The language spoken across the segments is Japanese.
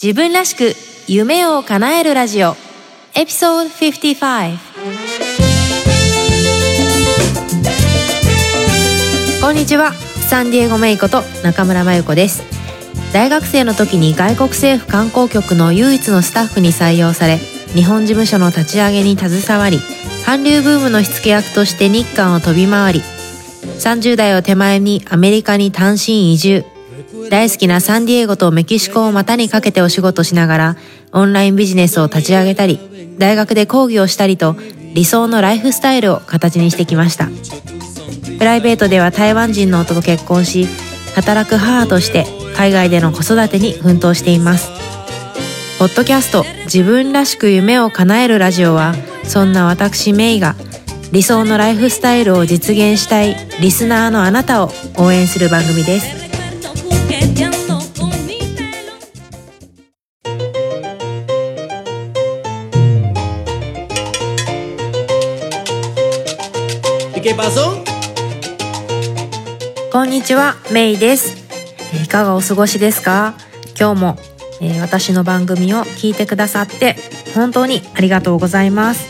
自分らしく夢を叶えるラジオ。エピソード55こんにちは。サンディエゴメイコと中村真由子です。大学生の時に外国政府観光局の唯一のスタッフに採用され日本事務所の立ち上げに携わり韓流ブームの火付け役として日韓を飛び回り30代を手前にアメリカに単身移住。大好きなサンディエゴとメキシコを股にかけてお仕事しながらオンラインビジネスを立ち上げたり大学で講義をしたりと理想のライフスタイルを形にしてきました。プライベートでは台湾人の夫と結婚し働く母として海外での子育てに奮闘しています。ポッドキャスト自分らしく夢を叶えるラジオはそんな私メイが理想のライフスタイルを実現したいリスナーのあなたを応援する番組です。こんにちはメイです。いかがお過ごしですか？今日も、えー、私の番組を聞いてくださって本当にありがとうございます、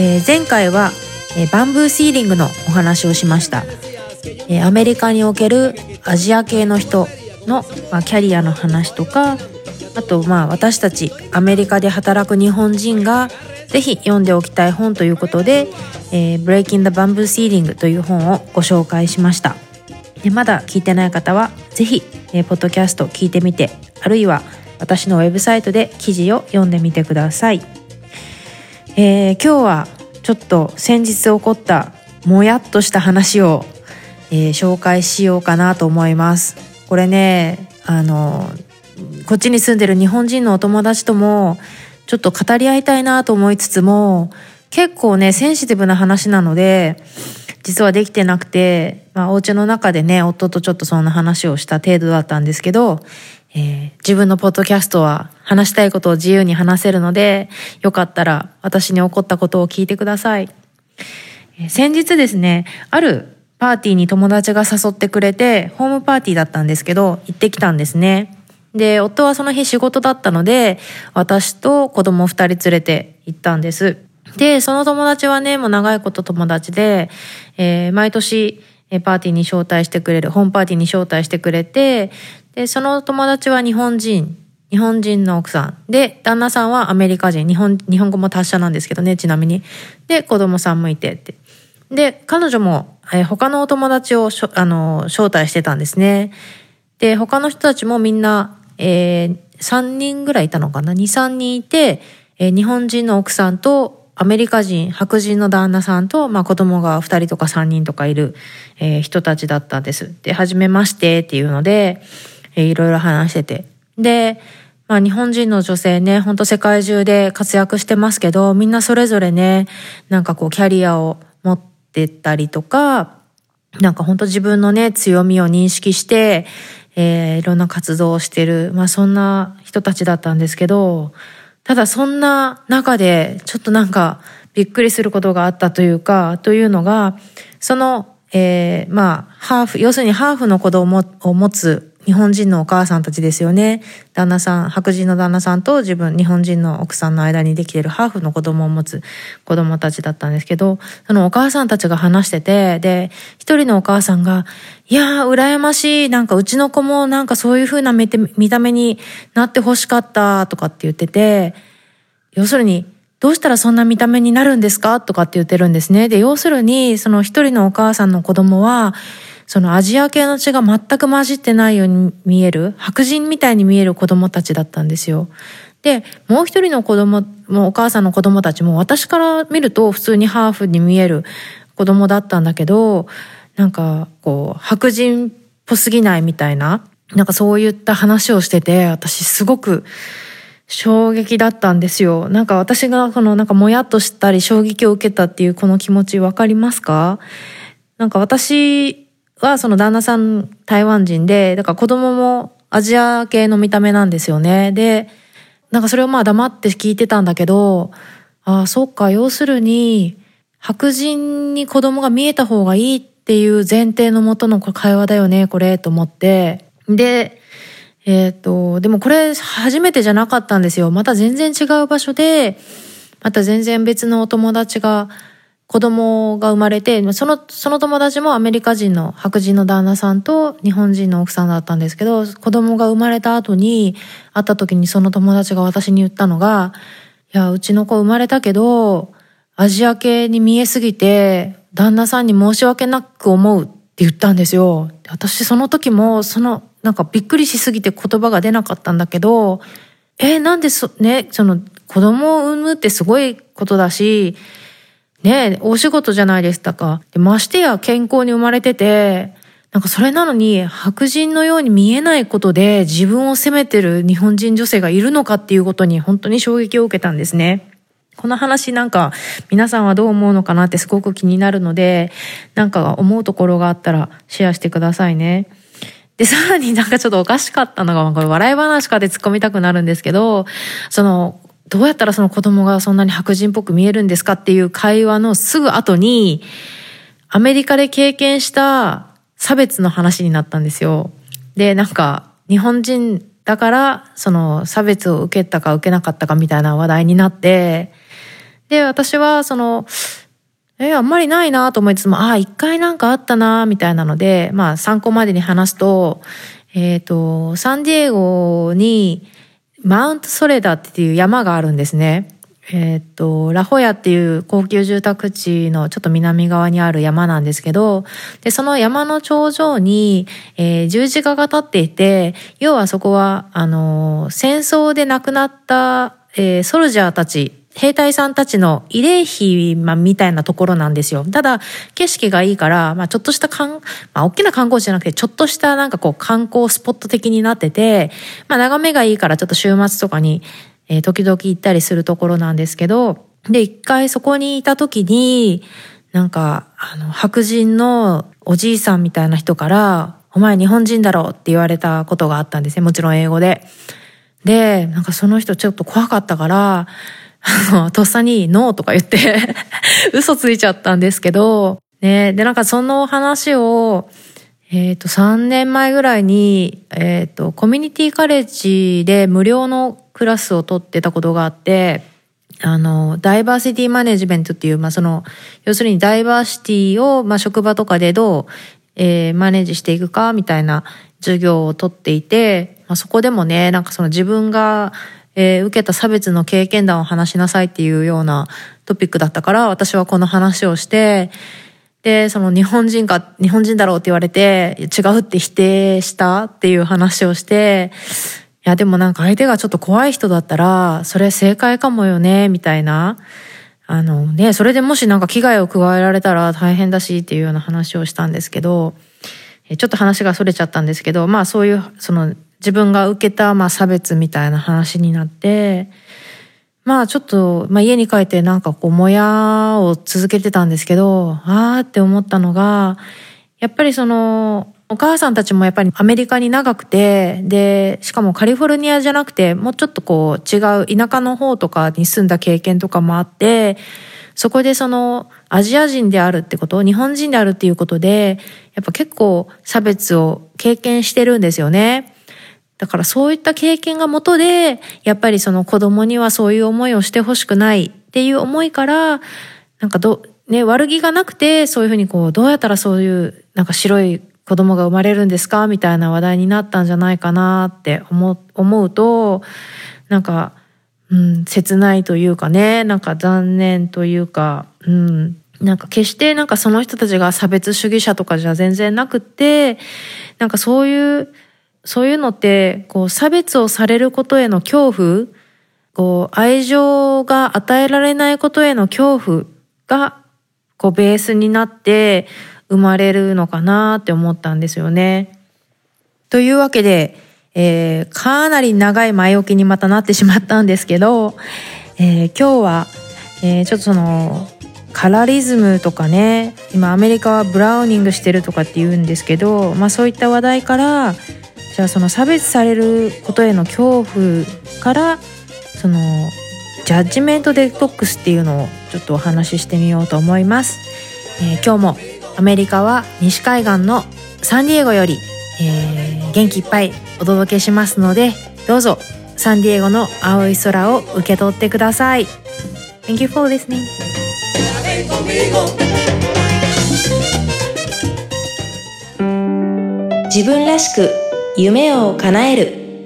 えー、前回は、えー、バンブーシーリングのお話をしました、えアメリカにおけるアジア系の人の、まあ、キャリアの話とかあとまあ私たちアメリカで働く日本人がぜひ読んでおきたい本ということで「えー、Breaking the Bamboo Ceiling」という本をご紹介しました。でまだ聞いてない方はぜひ、えー、ポッドキャスト聞いてみてあるいは私のウェブサイトで記事を読んでみてください、えー、今日はちょっと先日起こったもやっとした話を、えー、紹介しようかなと思います。これねあのこっちに住んでる日本人のお友達ともちょっと語り合いたいなと思いつつも結構ねセンシティブな話なので実はできてなくて、まあ、お家の中でね夫とちょっとそんな話をした程度だったんですけど、えー、自分のポッドキャストは話したいことを自由に話せるのでよかったら私に起こったことを聞いてください。えー、先日ですねあるパーティーに友達が誘ってくれてホームパーティーだったんですけど行ってきたんですね。で、夫はその日仕事だったので、私と子供二人連れて行ったんです。で、その友達はね、もう長いこと友達で、えー、毎年、パーティーに招待してくれる、ホームパーティーに招待してくれて、で、その友達は日本人、日本人の奥さん。で、旦那さんはアメリカ人、日本、日本語も達者なんですけどね、ちなみに。で、子供さんもいてって。で、彼女も、えー、他のお友達をあの、招待してたんですね。で、他の人たちもみんな、えー、3人ぐらいいたのかな ?2、3人いて、えー、日本人の奥さんとアメリカ人、白人の旦那さんと、まあ子供が2人とか3人とかいる、えー、人たちだったんです。で、はじめましてっていうので、えー、いろいろ話してて。で、まあ日本人の女性ね、ほんと世界中で活躍してますけど、みんなそれぞれね、なんかこうキャリアを持ってたりとか、なんかほんと自分のね、強みを認識して、えー、いろんな活動をしてる、まあそんな人たちだったんですけど、ただそんな中でちょっとなんかびっくりすることがあったというか、というのが、その、えー、まあ、ハーフ、要するにハーフの子供を持つ日本人のお母さんたちですよね。旦那さん、白人の旦那さんと自分、日本人の奥さんの間にできているハーフの子供を持つ子供たちだったんですけど、そのお母さんたちが話してて、で、一人のお母さんが、いやー、羨ましい。なんかうちの子もなんかそういう風な見た目になって欲しかったとかって言ってて、要するに、どうしたらそんな見た目になるんですか？とかって言ってるんですね。で、要するに、その一人のお母さんの子供は、そのアジア系の血が全く混じってないように見える、白人みたいに見える子供たちだったんですよ。で、もう一人の子供、もお母さんの子供たちも私から見ると普通にハーフに見える子供だったんだけど、なんかこう、白人っぽすぎないみたいな、なんかそういった話をしてて、私すごく衝撃だったんですよ。なんか私がこのなんかもやっとしたり衝撃を受けたっていうこの気持ちわかりますか？なんか私はその旦那さん台湾人で、だから子供もアジア系の見た目なんですよね。で、なんかそれをまあ黙って聞いてたんだけど、ああ、そっか、要するに、白人に子供が見えた方がいいっていう前提のもとの会話だよね、これ、と思って。で、えっ、と、でもこれ初めてじゃなかったんですよ。また全然違う場所で、また全然別のお友達が、子供が生まれて、その、その友達もアメリカ人の白人の旦那さんと日本人の奥さんだったんですけど、子供が生まれた後に会った時にその友達が私に言ったのが、いや、うちの子生まれたけど、アジア系に見えすぎて、旦那さんに申し訳なく思うって言ったんですよ。私その時も、その、なんかびっくりしすぎて言葉が出なかったんだけど、え、なんでそ、ね、その子供を産むってすごいことだし、ね、お仕事じゃないですか。ましてや健康に生まれてて、なんかそれなのに白人のように見えないことで自分を責めてる日本人女性がいるのかっていうことに本当に衝撃を受けたんですね。この話なんか皆さんはどう思うのかなってすごく気になるので、なんか思うところがあったらシェアしてくださいね。で、さらになんかちょっとおかしかったのが、これ笑い話かで突っ込みたくなるんですけど、その、どうやったらその子供がそんなに白人っぽく見えるんですかっていう会話のすぐ後に、アメリカで経験した差別の話になったんですよ。で、なんか、日本人だから、その差別を受けたか受けなかったかみたいな話題になって、で、私はその、えあんまりないなと思いつつも、ああ、一回なんかあったなみたいなので、まあ参考までに話すと、えっ、ー、と、サンディエゴにマウントソレダっていう山があるんですね。えっ、と、ラホヤっていう高級住宅地のちょっと南側にある山なんですけど、で、その山の頂上に、えー、十字架が立っていて、要はそこは、あの戦争で亡くなった、えー、ソルジャーたち兵隊さんたちの慰霊碑、ま、みたいなところなんですよ。ただ、景色がいいから、まあ、ちょっとした観、まあ、大きな観光地じゃなくて、ちょっとしたなんかこう、観光スポット的になってて、まあ、眺めがいいから、ちょっと週末とかに、えー、時々行ったりするところなんですけど、で、一回そこにいた時に、なんか、あの、白人のおじいさんみたいな人から、お前日本人だろって言われたことがあったんですね。もちろん英語で。で、なんかその人ちょっと怖かったから、あの、とっさにノーとか言って 嘘ついちゃったんですけど、ね、で、なんかその話を、えっ、ー、と、3年前ぐらいに、えっ、ー、と、コミュニティカレッジで無料のクラスを取ってたことがあって、あの、ダイバーシティマネジメントっていう、まあ、その、要するにダイバーシティを、まあ、職場とかでどう、えー、マネージしていくか、みたいな授業を取っていて、まあ、そこでもね、なんかその自分が、えー、受けた差別の経験談を話しなさいっていうようなトピックだったから、私はこの話をして、で、その日本人か、日本人だろうって言われて、違うって否定したっていう話をして、いや、でもなんか相手がちょっと怖い人だったら、それ正解かもよね、みたいな。あのね、それでもしなんか危害を加えられたら大変だしっていうような話をしたんですけど、ちょっと話が逸れちゃったんですけど、まあそういう、その自分が受けた、まあ、差別みたいな話になって、まあちょっと、まあ家に帰ってなんかこう、もやを続けてたんですけど、あーって思ったのが、やっぱりその、お母さんたちもやっぱりアメリカに長くて、で、しかもカリフォルニアじゃなくて、もうちょっとこう違う田舎の方とかに住んだ経験とかもあって、そこでそのアジア人であるってこと、日本人であるっていうことで、やっぱ結構差別を経験してるんですよね。だからそういった経験がもとで、やっぱりその子供にはそういう思いをしてほしくないっていう思いから、なんかど、ね、悪気がなくて、そういうふうにこう、どうやったらそういう、なんか白い子供が生まれるんですかみたいな話題になったんじゃないかなって思思うと、なんか、うん、切ないというかね、なんか残念というか、うん、なんか決してなんかその人たちが差別主義者とかじゃ全然なくって、なんかそういうそういうのって、こう、差別をされることへの恐怖、こう、愛情が与えられないことへの恐怖が、こう、ベースになって生まれるのかなって思ったんですよね。というわけで、えー、かなり長い前置きにまたなってしまったんですけど、えー、今日は、えー、ちょっとその、カラリズムとかね、今アメリカはブラウニングしてるとかって言うんですけど、まあそういった話題から、じゃあその差別されることへの恐怖からそのジャッジメントデトックスっていうのをちょっとお話ししてみようと思います、えー、今日もアメリカは西海岸のサンディエゴより、えー、元気いっぱいお届けしますのでどうぞサンディエゴの青い空を受け取ってください。Thank you for listening. 自分らしく夢を叶える。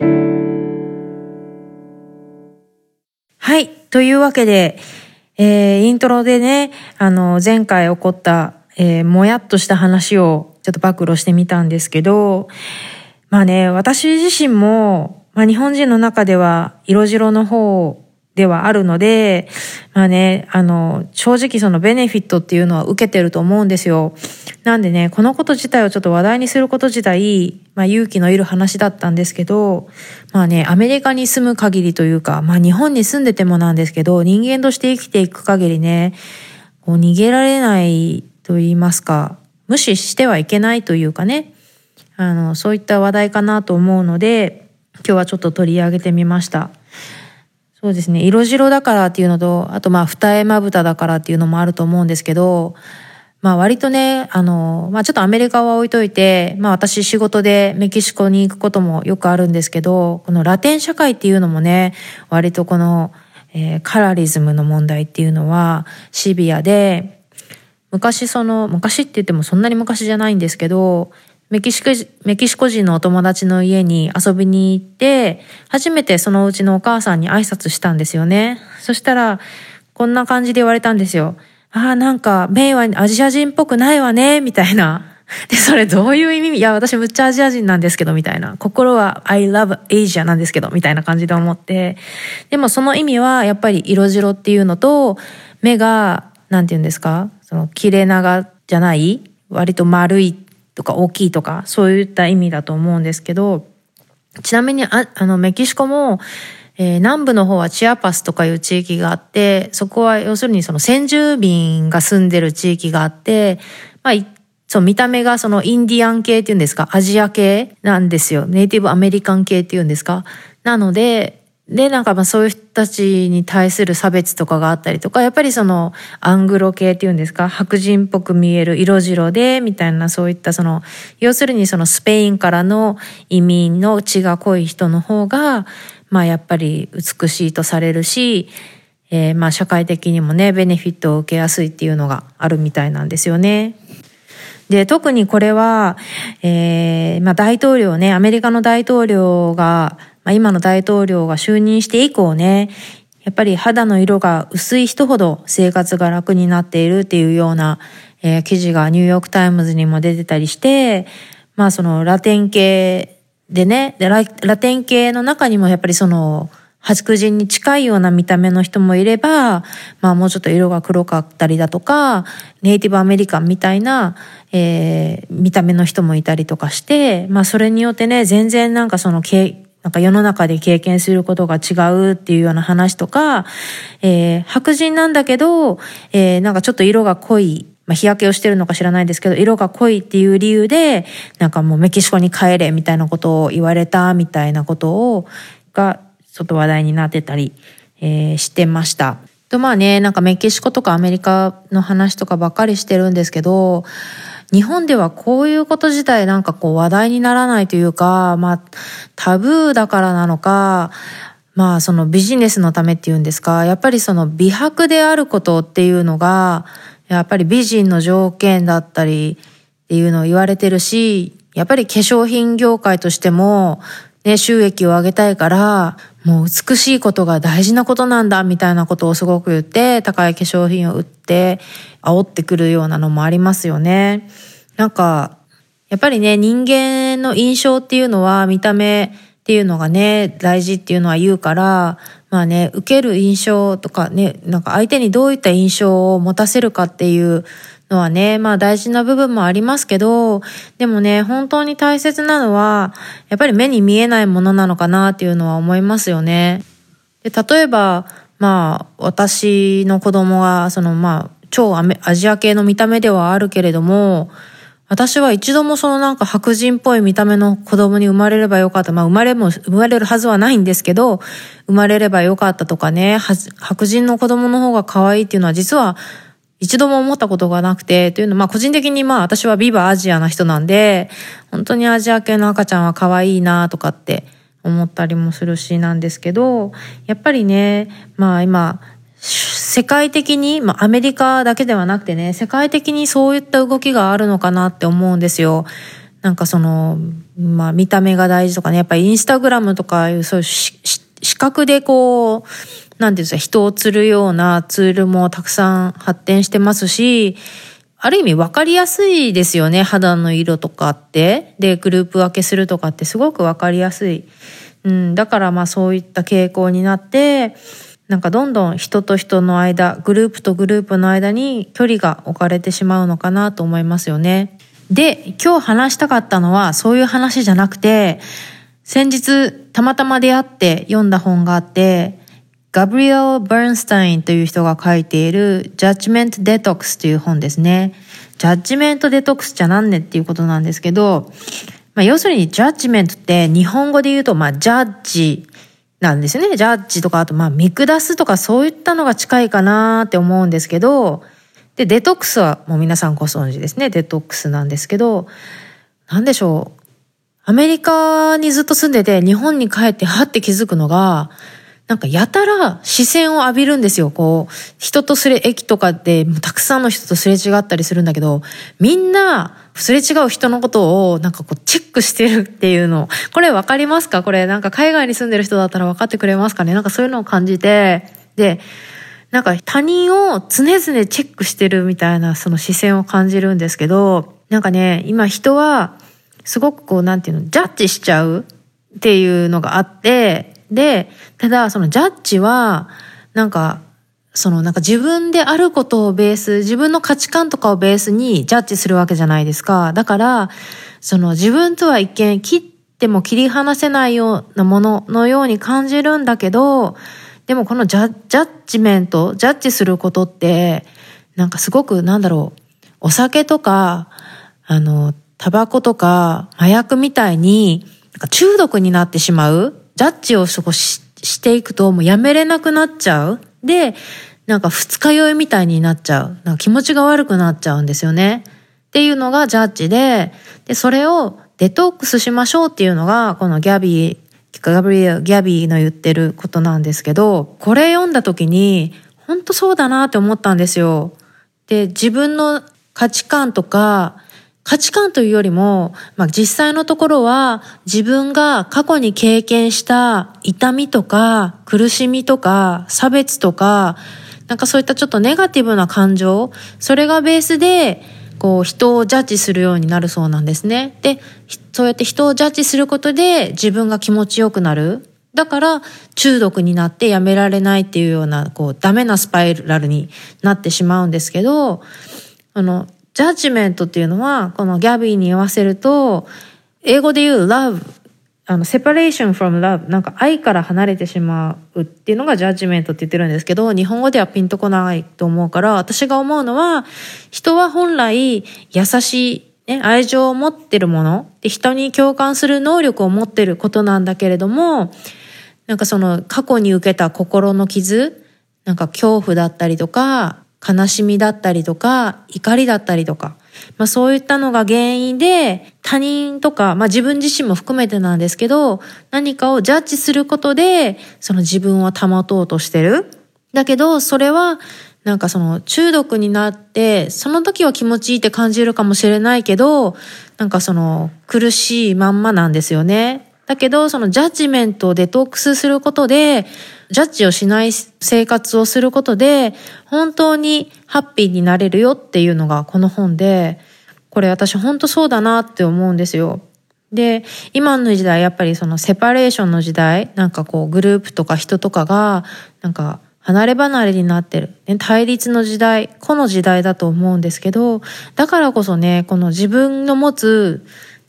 はい。というわけで、えー、イントロでねあの前回起こったえー、もやっとした話をちょっと暴露してみたんですけど、まあね、私自身も、まあ日本人の中では色白の方ではあるので、まあね、あの、正直そのベネフィットっていうのは受けてると思うんですよ。なんでね、このこと自体をちょっと話題にすること自体、まあ勇気のいる話だったんですけど、まあね、アメリカに住む限りというか、まあ日本に住んでてもなんですけど、人間として生きていく限りね、こう逃げられないと言いますか、無視してはいけないというかね、あの、そういった話題かなと思うので、今日はちょっと取り上げてみました。そうですね、色白だからっていうのと、あとまあ二重まぶただからっていうのもあると思うんですけど、まあ割とね、あの、まあちょっとアメリカは置いといて、まあ私仕事でメキシコに行くこともよくあるんですけど、このラテン社会っていうのもね、割とこの、えー、カラリズムの問題っていうのはシビアで、昔その、昔って言ってもそんなに昔じゃないんですけど、メキシコ、メキシコ人のお友達の家に遊びに行って、初めてそのうちのお母さんに挨拶したんですよね。そしたら、こんな感じで言われたんですよ。ああ、なんか、メイはアジア人っぽくないわね、みたいな。で、それどういう意味？いや、私むっちゃアジア人なんですけど、みたいな。心は I love Asia なんですけど、みたいな感じで思って。でもその意味は、やっぱり色白っていうのと、目が、なんて言うんですか？その切れ長じゃない？割と丸いとか大きいとかそういった意味だと思うんですけどちなみにああのメキシコも、えー、南部の方はチアパスとかいう地域があってそこは要するにその先住民が住んでる地域があってまあそう、見た目がそのインディアン系っていうんですか、アジア系なんですよ。ネイティブアメリカン系っていうんですか。なので、で、なんかまあそういう人たちに対する差別とかがあったりとか、やっぱりそのアングロ系っていうんですか、白人っぽく見える色白で、みたいなそういったその、要するにそのスペインからの移民の血が濃い人の方が、まあやっぱり美しいとされるし、えー、まあ社会的にもね、ベネフィットを受けやすいっていうのがあるみたいなんですよね。で、特にこれは、えー、まあ大統領ね、アメリカの大統領が、まあ、今の大統領が就任して以降ね、やっぱり肌の色が薄い人ほど生活が楽になっているっていうような、えー、記事がニューヨークタイムズにも出てたりして、まあそのラテン系でね、でラテン系の中にもやっぱりその白人に近いような見た目の人もいれば、まあもうちょっと色が黒かったりだとか、ネイティブアメリカンみたいな、えー、見た目の人もいたりとかして、まあそれによってね、全然なんかそのなんか世の中で経験することが違うっていうような話とか、えー、白人なんだけど、えー、なんかちょっと色が濃い、まあ、日焼けをしてるのか知らないですけど、色が濃いっていう理由で、なんかもうメキシコに帰れみたいなことを言われたみたいなことを、が、ちょっと話題になってたり、えー、してました。とまあね、なんかメキシコとかアメリカの話とかばっかりしてるんですけど、日本ではこういうこと自体なんかこう話題にならないというか、まあタブーだからなのか、まあそのビジネスのためっていうんですか、やっぱりその美白であることっていうのが、やっぱり美人の条件だったりっていうのを言われてるし、やっぱり化粧品業界としても、ね、収益を上げたいから、もう美しいことが大事なことなんだみたいなことをすごく言って、高い化粧品を売って、煽ってくるようなのもありますよね。なんか、やっぱりね、人間の印象っていうのは見た目っていうのがね、大事っていうのは言うから、まあね、受ける印象とかね、なんか相手にどういった印象を持たせるかっていうのはね、まあ大事な部分もありますけど、でもね、本当に大切なのは、やっぱり目に見えないものなのかなっていうのは思いますよね。で例えば、まあ、私の子供が、そのまあ、超アジア系の見た目ではあるけれども、私は一度もそのなんか白人っぽい見た目の子供に生まれればよかった。まあ生まれも、生まれるはずはないんですけど、生まれればよかったとかね、白人の子供の方が可愛いっていうのは実は一度も思ったことがなくて、というのは、まあ個人的にまあ私はビバアジアな人なんで、本当にアジア系の赤ちゃんは可愛いなとかって思ったりもするしなんですけど、やっぱりね、まあ今、世界的に、まあアメリカだけではなくてね、世界的にそういった動きがあるのかなって思うんですよ。なんかその、まあ見た目が大事とかね、やっぱりインスタグラムとかいうそういう視覚でこう、なんていうんですか、人を釣るようなツールもたくさん発展してますし、ある意味分かりやすいですよね。肌の色とかって。で、グループ分けするとかってすごく分かりやすい。うん、だからまあそういった傾向になって、なんかどんどん人と人の間、グループとグループの間に距離が置かれてしまうのかなと思いますよね。で、今日話したかったのはそういう話じゃなくて、先日たまたま出会って読んだ本があって、ガブリエル・バーンスタインという人が書いているジャッジメント・デトックスという本ですね。ジャッジメント・デトックスじゃなんねっていうことなんですけど、まあ、要するにジャッジメントって日本語で言うと、まあ、ジャッジなんですよね。ジャッジとか、あと、まあ、見下すとかそういったのが近いかなって思うんですけど、で、デトックスはもう皆さんご存知ですね。デトックスなんですけど、なんでしょう。アメリカにずっと住んでて日本に帰ってはって気づくのが、なんかやたら視線を浴びるんですよ。こう、人とすれ、駅とかでたくさんの人とすれ違ったりするんだけど、みんな、すれ違う人のことをなんかこうチェックしてるっていうの。これわかりますか？これなんか海外に住んでる人だったら分かってくれますかね？なんかそういうのを感じて、で、なんか他人を常々チェックしてるみたいなその視線を感じるんですけど、なんかね、今人はすごくこうなんていうの、ジャッジしちゃうっていうのがあって、で、ただそのジャッジは、なんか、そのなんか自分であることをベース、自分の価値観とかをベースにジャッジするわけじゃないですか。だから、その自分とは一見切っても切り離せないようなもののように感じるんだけど、でもこのジャジャッジメント、ジャッジすることって、なんかすごくなんだろう、お酒とか、あの、タバコとか麻薬みたいに、中毒になってしまうジャッジをそこししていくともうやめれなくなっちゃう。で、なんか二日酔いみたいになっちゃう。なんか気持ちが悪くなっちゃうんですよね。っていうのがジャッジで、で、それをデトックスしましょうっていうのが、このギャビー、ガブリエル、ギャビーの言ってることなんですけど、これ読んだ時に、本当そうだなって思ったんですよ。で、自分の価値観とか、価値観というよりも、まあ、実際のところは自分が過去に経験した痛みとか苦しみとか差別とか、なんかそういったちょっとネガティブな感情、それがベースで、こう人をジャッジするようになるそうなんですね。で、そうやって人をジャッジすることで自分が気持ちよくなる。だから中毒になってやめられないっていうような、こうダメなスパイラルになってしまうんですけど、あの、ジャッジメントっていうのは、このギャビーに言わせると、英語で言う love、あの、separation from love、なんか愛から離れてしまうっていうのがジャッジメントって言ってるんですけど、日本語ではピンとこないと思うから、私が思うのは、人は本来優しい、ね、愛情を持ってるもの、で人に共感する能力を持ってることなんだけれども、なんかその過去に受けた心の傷、なんか恐怖だったりとか、悲しみだったりとか、怒りだったりとか、まあそういったのが原因で他人とか、まあ自分自身も含めてなんですけど、何かをジャッジすることで、その自分を保とうとしてる。だけど、それは、なんかその中毒になって、その時は気持ちいいって感じるかもしれないけど、なんかその苦しいまんまなんですよね。だけど、そのジャッジメントをデトックスすることで、ジャッジをしない生活をすることで、本当にハッピーになれるよっていうのがこの本で、これ私本当そうだなって思うんですよ。で、今の時代、やっぱりそのセパレーションの時代、なんかこうグループとか人とかが、なんか離れ離れになってる。対立の時代、この時代だと思うんですけど、だからこそね、この自分の持つ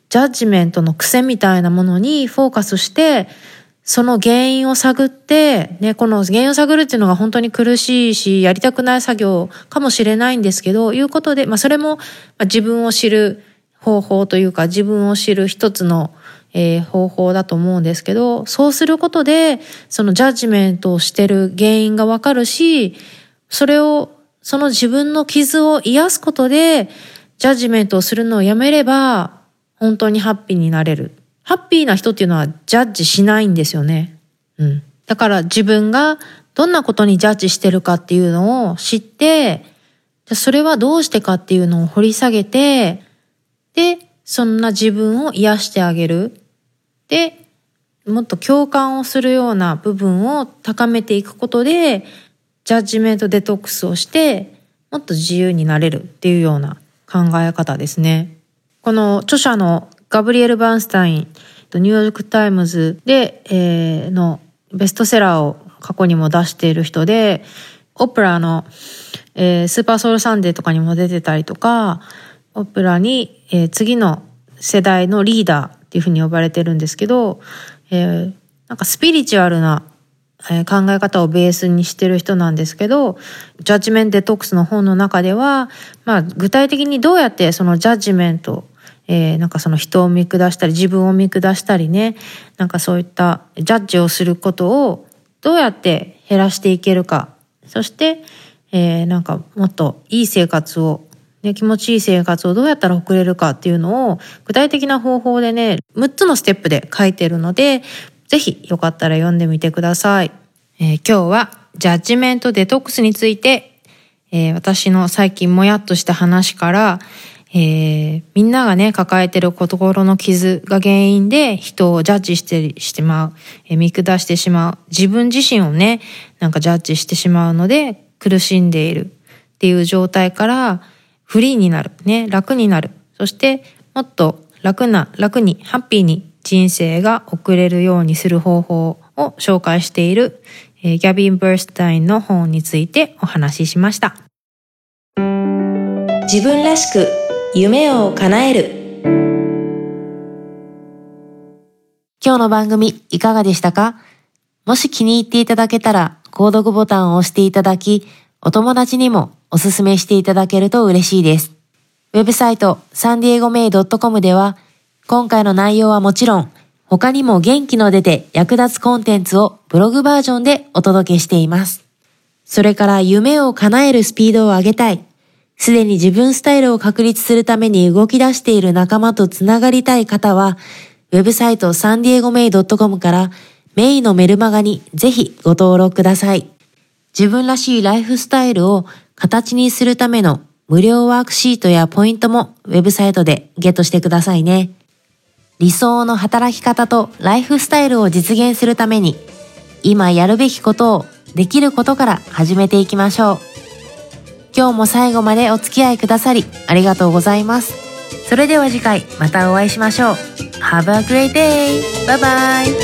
ジャッジメントの癖みたいなものにフォーカスして、その原因を探って、ね、この原因を探るっていうのが本当に苦しいし、やりたくない作業かもしれないんですけど、いうことで、まあそれも、自分を知る方法というか、自分を知る一つの、えー、方法だと思うんですけど、そうすることで、そのジャッジメントをしてる原因がわかるし、それをその自分の傷を癒すことで、ジャッジメントをするのをやめれば、本当にハッピーになれる。ハッピーな人っていうのはジャッジしないんですよね。うん。だから自分がどんなことにジャッジしてるかっていうのを知って、じゃそれはどうしてかっていうのを掘り下げて、で、そんな自分を癒してあげる。で、もっと共感をするような部分を高めていくことで、ジャッジメントデトックスをして、もっと自由になれるっていうような考え方ですね。この著者のガブリエル・バーンスタイン、ニューヨーク・タイムズで、えー、のベストセラーを過去にも出している人で、オプラの、えー、スーパーソウルサンデーとかにも出てたりとか、オプラに、えー、次の世代のリーダーっていうふうに呼ばれてるんですけど、えー、なんかスピリチュアルな、えー、考え方をベースにしてる人なんですけど、ジャッジメントデトックスの本の中では、まあ具体的にどうやってそのジャッジメント、えー、なんかその人を見下したり自分を見下したりね、なんかそういったジャッジをすることをどうやって減らしていけるか、そして、えー、なんかもっといい生活をね、気持ちいい生活をどうやったら送れるかっていうのを具体的な方法でね、6つのステップで書いてるので、ぜひよかったら読んでみてください。えー、今日はジャッジメントデトックスについて、えー、私の最近もやっとした話から、えー、みんながね、抱えてる心の傷が原因で人をジャッジしてしまう、えー、見下してしまう、自分自身をね、なんかジャッジしてしまうので苦しんでいる。っていう状態から、フリーになる、ね、楽になる。そしてもっと楽な、楽に、ハッピーに人生が送れるようにする方法を紹介している、えー、ギャビン・バースタインの本についてお話ししました。自分らしく夢を叶える。今日の番組いかがでしたか？もし気に入っていただけたら、購読ボタンを押していただき、お友達にもおすすめしていただけると嬉しいです。ウェブサイトサンディエゴメイドットコムでは今回の内容はもちろん他にも元気の出て役立つコンテンツをブログバージョンでお届けしています。それから夢を叶えるスピードを上げたい。すでに自分スタイルを確立するために動き出している仲間とつながりたい方は、ウェブサイトサンディエゴメイドットコムからメイのメルマガにぜひご登録ください。自分らしいライフスタイルを形にするための無料ワークシートやポイントもウェブサイトでゲットしてくださいね。理想の働き方とライフスタイルを実現するために今やるべきことをできることから始めていきましょう。今日も最後までお付き合いくださりありがとうございます。それでは次回またお会いしましょう。Have a great day! Bye bye!